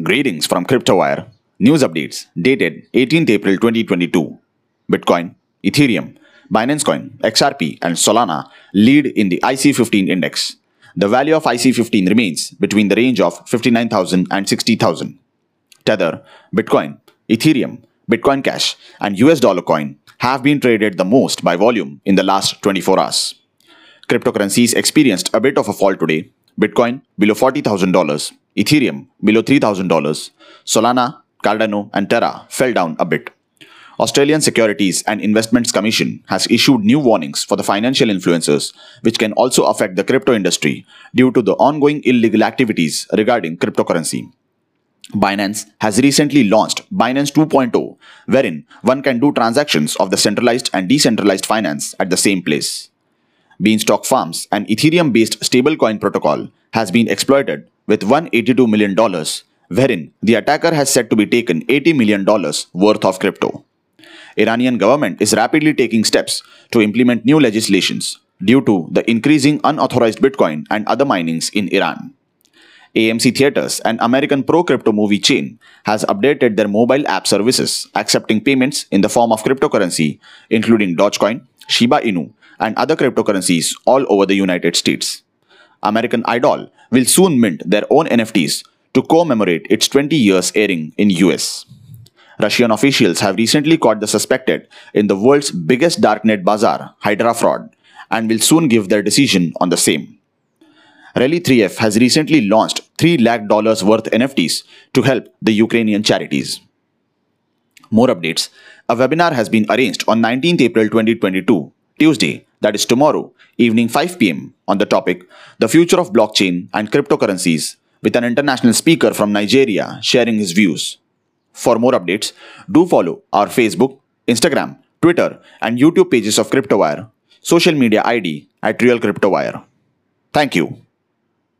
Greetings from CryptoWire. News updates dated 18th April 2022. Bitcoin, Ethereum, Binance Coin, XRP, and Solana lead in the IC15 index. The value of IC15 remains between the range of 59,000 and 60,000. Tether, Bitcoin, Ethereum, Bitcoin Cash, and US dollar coin have been traded the most by volume in the last 24 hours. Cryptocurrencies experienced a bit of a fall today. Bitcoin below $40,000, Ethereum below $3,000, Solana, Cardano, and Terra fell down a bit. Australian Securities and Investments Commission has issued new warnings for the financial influencers, which can also affect the crypto industry due to the ongoing illegal activities regarding cryptocurrency. Binance has recently launched Binance 2.0, wherein one can do transactions of the centralized and decentralized finance at the same place. Beanstalk Farms, an Ethereum based stablecoin protocol, has been exploited with $182 million, wherein the attacker has said to be taken $80 million worth of crypto. Iranian government is rapidly taking steps to implement new legislations due to the increasing unauthorized Bitcoin and other minings in Iran. AMC Theaters, an American pro crypto movie chain, has updated their mobile app services, accepting payments in the form of cryptocurrency, including Dogecoin, Shiba Inu, and other cryptocurrencies all over the United States. American Idol will soon mint their own NFTs to commemorate its 20 years airing in US. Russian officials have recently caught the suspected in the world's biggest darknet bazaar, Hydra fraud, and will soon give their decision on the same. Rally 3F has recently launched 3 lakh dollars worth NFTs to help the Ukrainian charities. More updates. A webinar has been arranged on 19th April 2022, Tuesday, that is tomorrow, evening 5 pm, on the topic The Future of Blockchain and Cryptocurrencies, with an international speaker from Nigeria sharing his views. For more updates, do follow our Facebook, Instagram, Twitter, and YouTube pages of CryptoWire, social media ID at Real CryptoWire. Thank you.